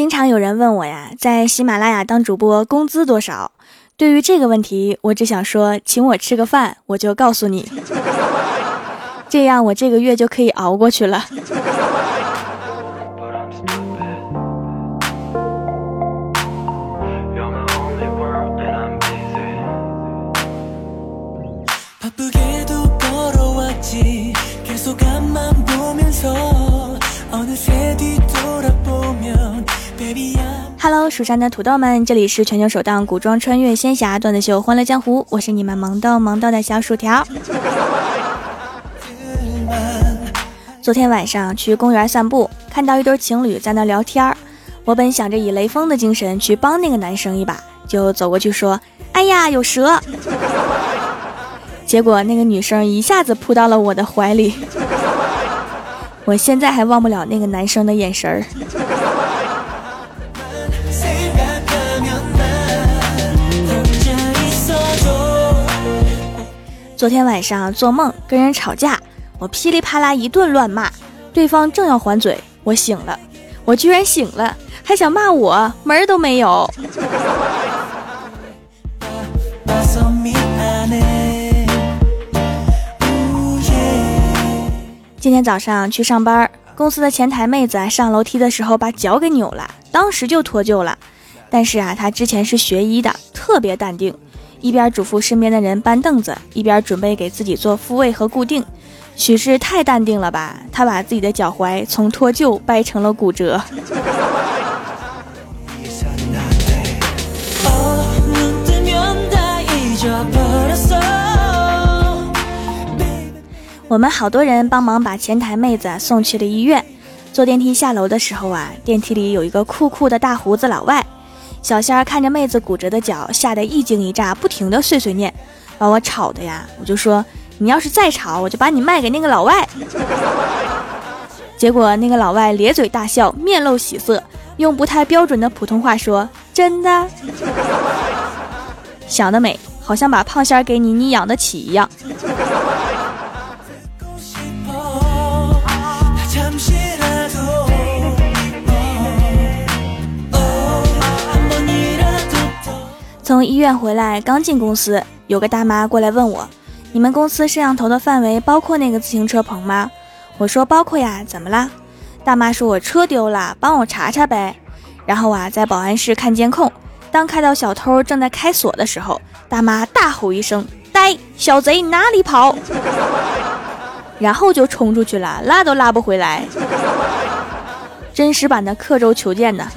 经常有人问我呀，在喜马拉雅当主播工资多少？对于这个问题，我只想说，请我吃个饭，我就告诉你，这样我这个月就可以熬过去了。蜀山的土豆们，这里是全球首档古装穿越仙侠段子秀《欢乐江湖》，我是你们萌逗萌逗的小薯条。昨天晚上去公园散步，看到一对情侣在那聊天，我本想着以雷锋的精神去帮那个男生一把，就走过去说：“哎呀，有蛇！”结果那个女生一下子扑到了我的怀里，我现在还忘不了那个男生的眼神儿。昨天晚上做梦跟人吵架，我噼里啪啦一顿乱骂，对方正要还嘴，我醒了，我居然醒了，还想骂我，门儿都没有。今天早上去上班，公司的前台妹子上楼梯的时候把脚给扭了，当时就脱臼了，但是啊，她之前是学医的，特别淡定。一边嘱咐身边的人搬凳子，一边准备给自己做复位和固定。许是太淡定了吧，他把自己的脚踝从脱臼掰成了骨折。我们好多人帮忙把前台妹子送去了医院。坐电梯下楼的时候啊，电梯里有一个酷酷的大胡子老外。小仙儿看着妹子骨折的脚，吓得一惊一乍，不停的碎碎念，把我吵的呀！我就说，你要是再吵，我就把你卖给那个老外。结果那个老外咧嘴大笑，面露喜色，用不太标准的普通话说：“真的？想得美，好像把胖仙儿给你，你养得起一样。”从医院回来，刚进公司，有个大妈过来问我：“你们公司摄像头的范围包括那个自行车棚吗？”我说：“包括呀，怎么啦？”大妈说：“我车丢了，帮我查查呗。”然后啊，在保安室看监控，当看到小偷正在开锁的时候，大妈大吼一声：“呆，小贼哪里跑！” 然后就冲出去了，拉都拉不回来。真实版的刻舟求剑呢。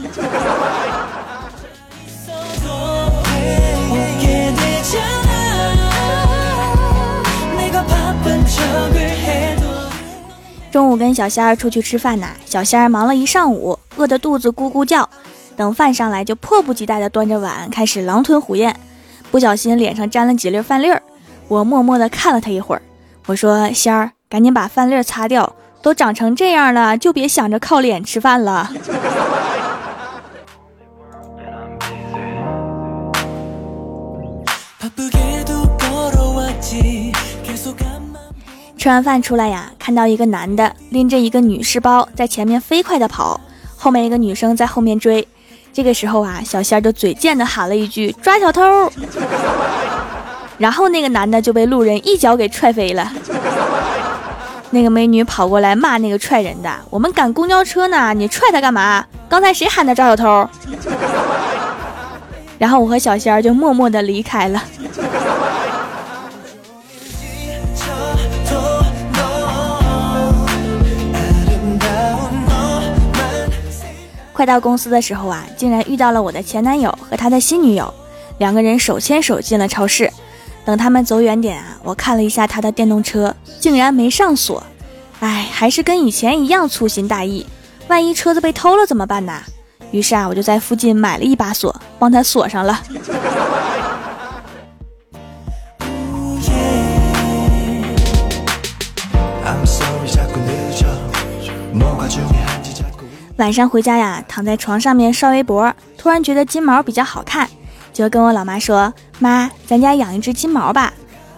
中午跟小仙儿出去吃饭呢，小仙儿忙了一上午，饿得肚子咕咕叫，等饭上来就迫不及待地端着碗开始狼吞虎咽，不小心脸上沾了几粒饭粒儿，我默默地看了他一会儿，我说仙儿，赶紧把饭粒儿擦掉，都长成这样了，就别想着靠脸吃饭了。吃完饭出来呀，看到一个男的拎着一个女士包在前面飞快的跑，后面一个女生在后面追。这个时候啊，小仙儿就嘴贱的喊了一句：“抓小偷！”然后那个男的就被路人一脚给踹飞了。那个美女跑过来骂那个踹人的：“我们赶公交车呢，你踹他干嘛？刚才谁喊的抓小偷？”然后我和小仙儿就默默的离开了。快到公司的时候啊，竟然遇到了我的前男友和他的新女友，两个人手牵手进了超市。等他们走远点啊，我看了一下他的电动车，竟然没上锁。唉，还是跟以前一样粗心大意，万一车子被偷了怎么办呢？于是啊，我就在附近买了一把锁，帮他锁上了。晚上回家呀，躺在床上面刷微博，突然觉得金毛比较好看，就跟我老妈说：“妈，咱家养一只金毛吧。”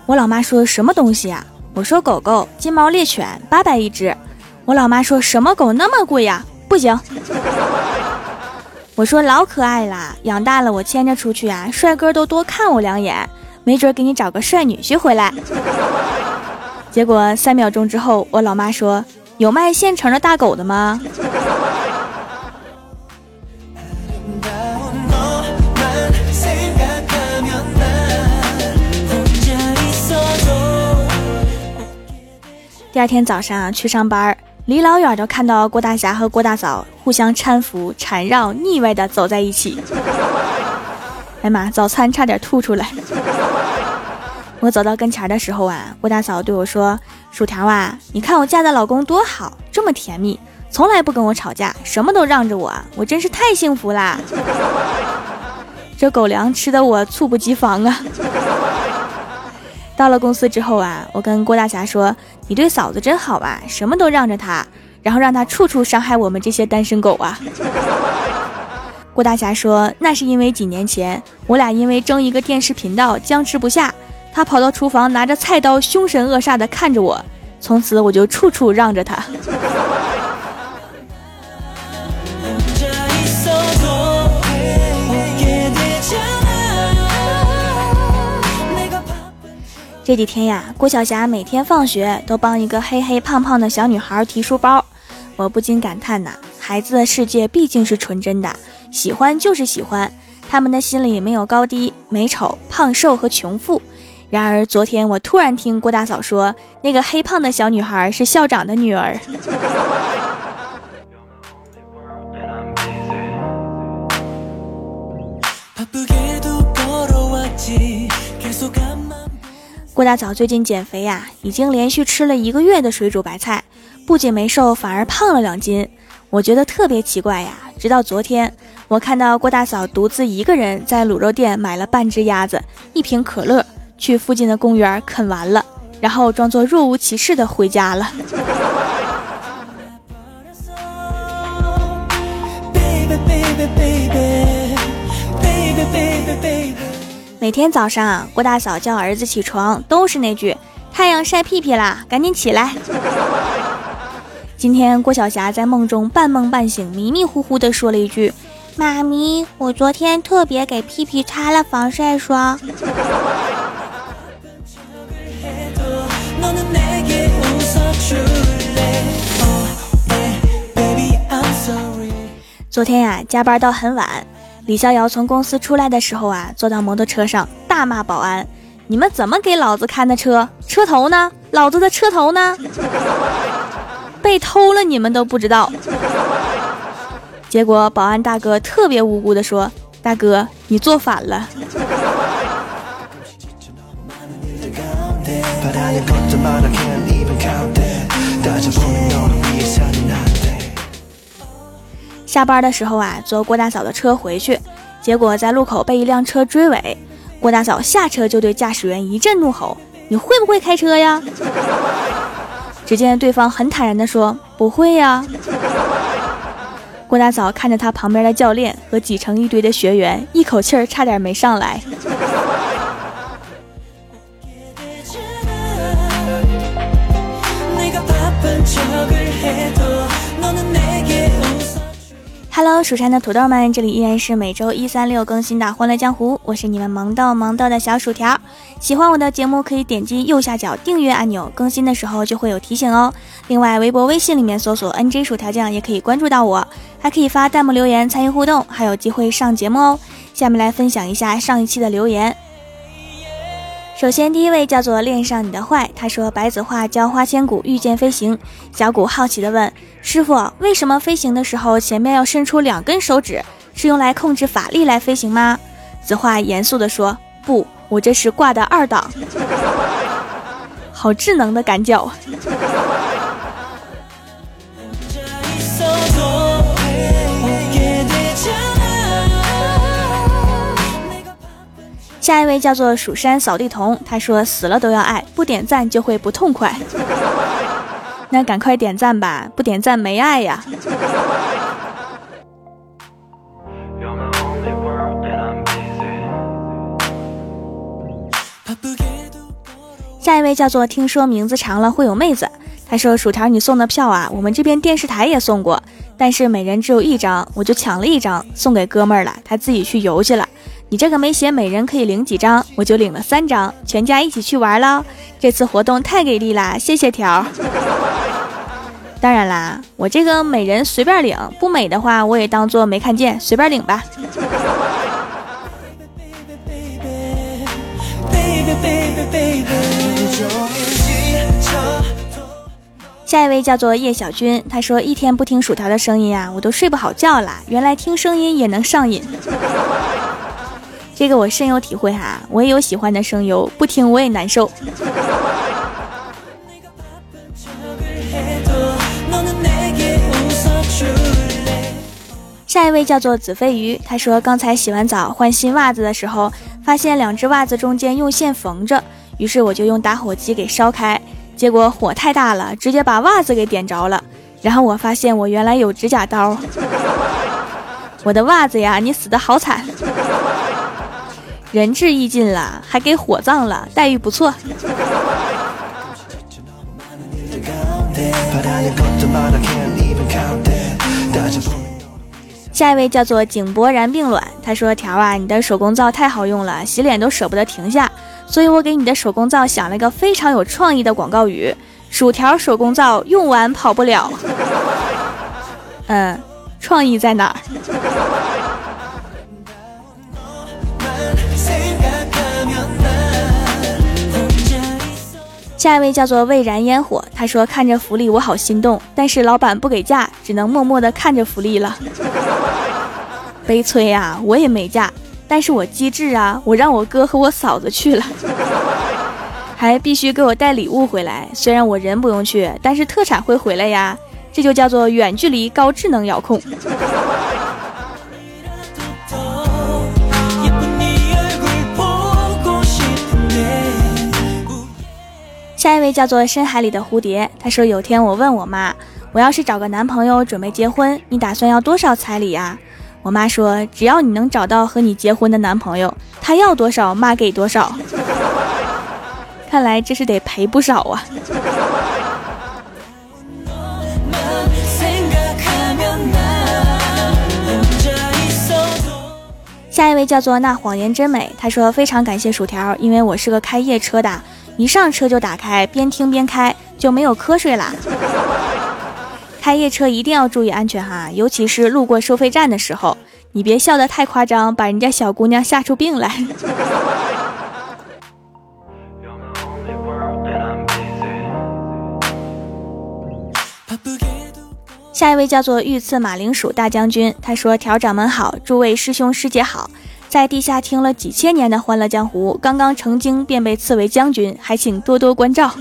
我老妈说什么东西呀？我说狗狗，金毛猎犬，八百一只。我老妈说什么狗那么贵呀？不行。我说老可爱啦，养大了我牵着出去啊，帅哥都多看我两眼，没准给你找个帅女婿回来。结果三秒钟之后，我老妈说：“有卖现成的大狗的吗？”第二天早上去上班，离老远就看到郭大侠和郭大嫂互相搀扶、缠绕、腻歪的走在一起。哎妈，早餐差点吐出来！我走到跟前的时候啊，郭大嫂对我说：“薯条啊，你看我嫁的老公多好，这么甜蜜，从来不跟我吵架，什么都让着我，我真是太幸福啦！” 这狗粮吃的我猝不及防啊！到了公司之后啊，我跟郭大侠说：“你对嫂子真好啊，什么都让着她，然后让她处处伤害我们这些单身狗啊。”郭大侠说：“那是因为几年前我俩因为争一个电视频道僵持不下，他跑到厨房拿着菜刀凶神恶煞的看着我，从此我就处处让着他。” 这几天呀，郭晓霞每天放学都帮一个黑黑胖胖的小女孩提书包，我不禁感叹呐，孩子的世界毕竟是纯真的，喜欢就是喜欢，他们的心里没有高低、美丑、胖瘦和穷富。然而昨天我突然听郭大嫂说，那个黑胖的小女孩是校长的女儿。郭大嫂最近减肥呀，已经连续吃了一个月的水煮白菜，不仅没瘦，反而胖了两斤。我觉得特别奇怪呀。直到昨天，我看到郭大嫂独自一个人在卤肉店买了半只鸭子、一瓶可乐，去附近的公园啃完了，然后装作若无其事的回家了。每天早上啊，郭大嫂叫儿子起床，都是那句“太阳晒屁屁啦，赶紧起来”。今天，郭晓霞在梦中半梦半醒、迷迷糊糊地说了一句：“妈咪，我昨天特别给屁屁擦了防晒霜。”昨天呀，加班到很晚。李逍遥从公司出来的时候啊，坐到摩托车上大骂保安：“你们怎么给老子看的车？车头呢？老子的车头呢？被偷了你们都不知道。”结果保安大哥特别无辜的说：“大哥，你坐反了。”下班的时候啊，坐郭大嫂的车回去，结果在路口被一辆车追尾。郭大嫂下车就对驾驶员一阵怒吼：“你会不会开车呀？”只见对方很坦然地说：“不会呀。”郭大嫂看着他旁边的教练和挤成一堆的学员，一口气儿差点没上来。Hello，蜀山的土豆们，这里依然是每周一、三、六更新的《欢乐江湖》，我是你们萌豆萌豆的小薯条。喜欢我的节目，可以点击右下角订阅按钮，更新的时候就会有提醒哦。另外，微博、微信里面搜索 “nj 薯条酱”也可以关注到我，还可以发弹幕留言参与互动，还有机会上节目哦。下面来分享一下上一期的留言。首先，第一位叫做恋上你的坏，他说白子画教花千骨御剑飞行。小谷好奇的问师傅：“为什么飞行的时候前面要伸出两根手指？是用来控制法力来飞行吗？”子画严肃的说：“不，我这是挂的二档。”好智能的赶脚。下一位叫做蜀山扫地童，他说死了都要爱，不点赞就会不痛快。那赶快点赞吧，不点赞没爱呀。下一位叫做听说名字长了会有妹子，他说薯条你送的票啊，我们这边电视台也送过，但是每人只有一张，我就抢了一张送给哥们儿了，他自己去游去了。你这个没写每人可以领几张，我就领了三张，全家一起去玩了。这次活动太给力啦，谢谢条。当然啦，我这个每人随便领，不美的话我也当做没看见，随便领吧。下一位叫做叶小军，他说一天不听薯条的声音啊，我都睡不好觉啦。原来听声音也能上瘾，这个我深有体会哈。我也有喜欢的声优，不听我也难受。下一位叫做子飞鱼，他说刚才洗完澡换新袜子的时候，发现两只袜子中间用线缝着，于是我就用打火机给烧开，结果火太大了，直接把袜子给点着了。然后我发现我原来有指甲刀，我的袜子呀，你死的好惨，仁至义尽了，还给火葬了，待遇不错。下一位叫做井柏然并卵，他说：“条啊，你的手工皂太好用了，洗脸都舍不得停下，所以我给你的手工皂想了一个非常有创意的广告语：薯条手工皂用完跑不了。嗯，创意在哪儿？”下一位叫做蔚然烟火，他说：“看着福利我好心动，但是老板不给价，只能默默的看着福利了。”悲催呀，我也没嫁，但是我机智啊，我让我哥和我嫂子去了，还必须给我带礼物回来。虽然我人不用去，但是特产会回来呀，这就叫做远距离高智能遥控。下一位叫做深海里的蝴蝶，他说有天我问我妈，我要是找个男朋友准备结婚，你打算要多少彩礼啊？我妈说：“只要你能找到和你结婚的男朋友，他要多少妈给多少。”看来这是得赔不少啊。下一位叫做那谎言真美，他说非常感谢薯条，因为我是个开夜车的，一上车就打开，边听边开，就没有瞌睡啦。开夜车一定要注意安全哈，尤其是路过收费站的时候，你别笑得太夸张，把人家小姑娘吓出病来。下一位叫做御赐马铃薯大将军，他说：“条掌门好，诸位师兄师姐好，在地下听了几千年的欢乐江湖，刚刚成精便被赐为将军，还请多多关照。”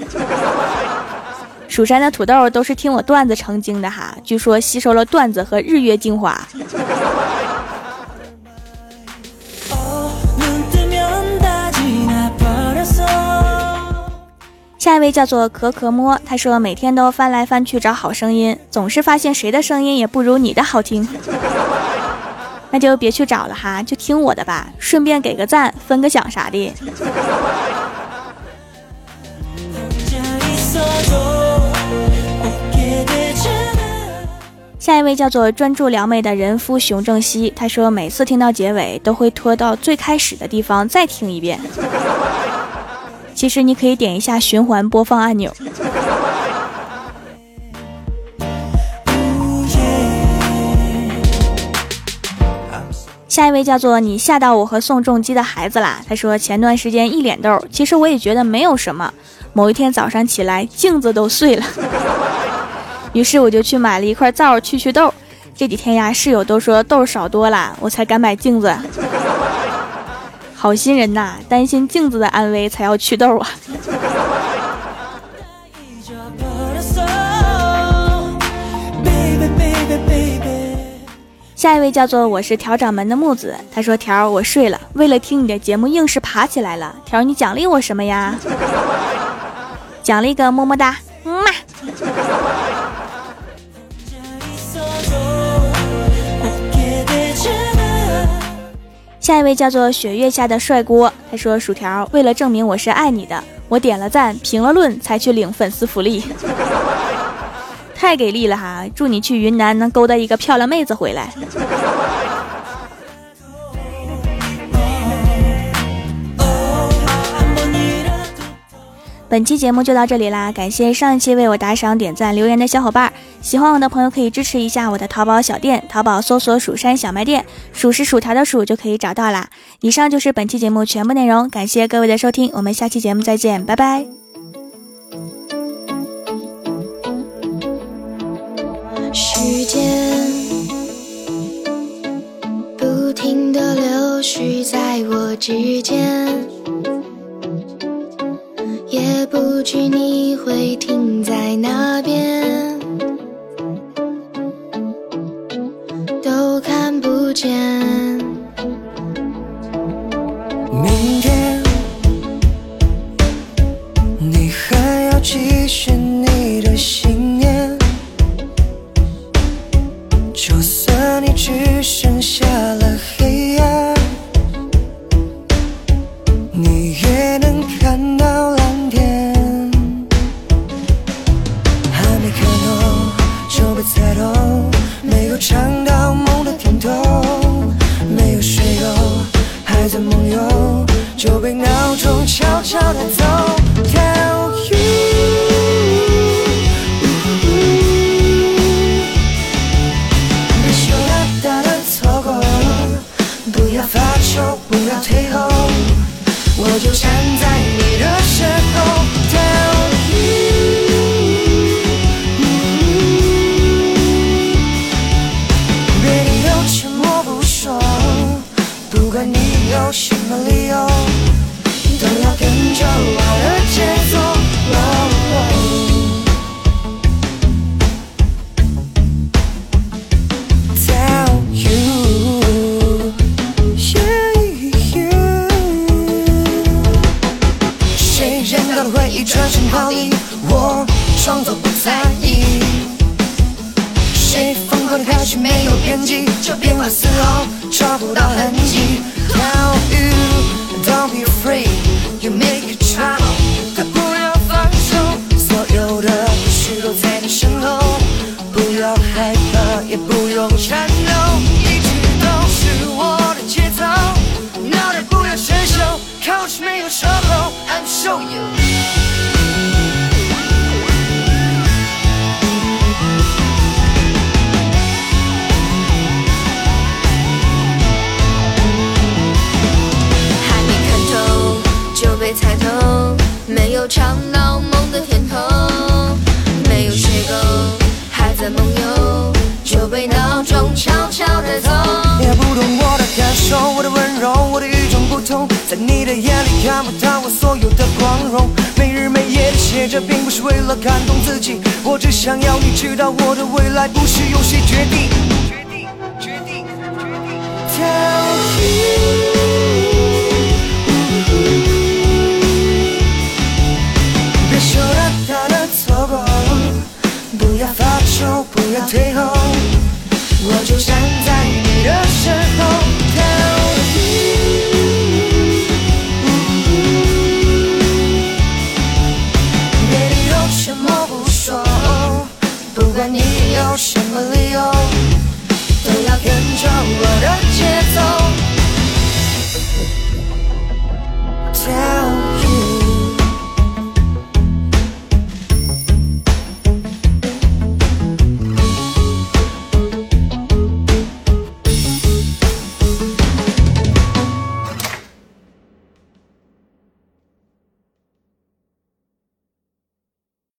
蜀山的土豆都是听我段子成精的哈，据说吸收了段子和日月精华。位叫做可可摸，他说每天都翻来翻去找好声音，总是发现谁的声音也不如你的好听。那就别去找了哈，就听我的吧，顺便给个赞，分个享啥的。下一位叫做专注撩妹的人夫熊正熙，他说每次听到结尾都会拖到最开始的地方再听一遍。其实你可以点一下循环播放按钮。下一位叫做你吓到我和宋仲基的孩子啦，他说前段时间一脸痘，其实我也觉得没有什么。某一天早上起来，镜子都碎了。于是我就去买了一块皂去去痘。这几天呀，室友都说痘少多了，我才敢买镜子。好心人呐，担心镜子的安危才要祛痘啊。下一位叫做我是条掌门的木子，他说条我睡了，为了听你的节目硬是爬起来了。条你奖励我什么呀？奖励个么么哒，下一位叫做雪月下的帅锅，他说：“薯条，为了证明我是爱你的，我点了赞，评了论，才去领粉丝福利。太给力了哈！祝你去云南能勾搭一个漂亮妹子回来。本期节目就到这里啦，感谢上一期为我打赏、点赞、留言的小伙伴。喜欢我的朋友可以支持一下我的淘宝小店，淘宝搜索“蜀山小卖店”，数是薯条的数就可以找到啦。以上就是本期节目全部内容，感谢各位的收听，我们下期节目再见，拜拜。时间不停的流逝在我指尖。句你会停在哪有什么理由？就被闹钟悄悄带走。也不懂我的感受，我的温柔，我的与众不同，在你的眼里看不到我所有的光荣。每日每夜的写着，并不是为了感动自己，我只想要你知道，我的未来不是由谁决定。决定，决定，决定。Tell me. 不要发愁，不要退后，我就站在你的身后。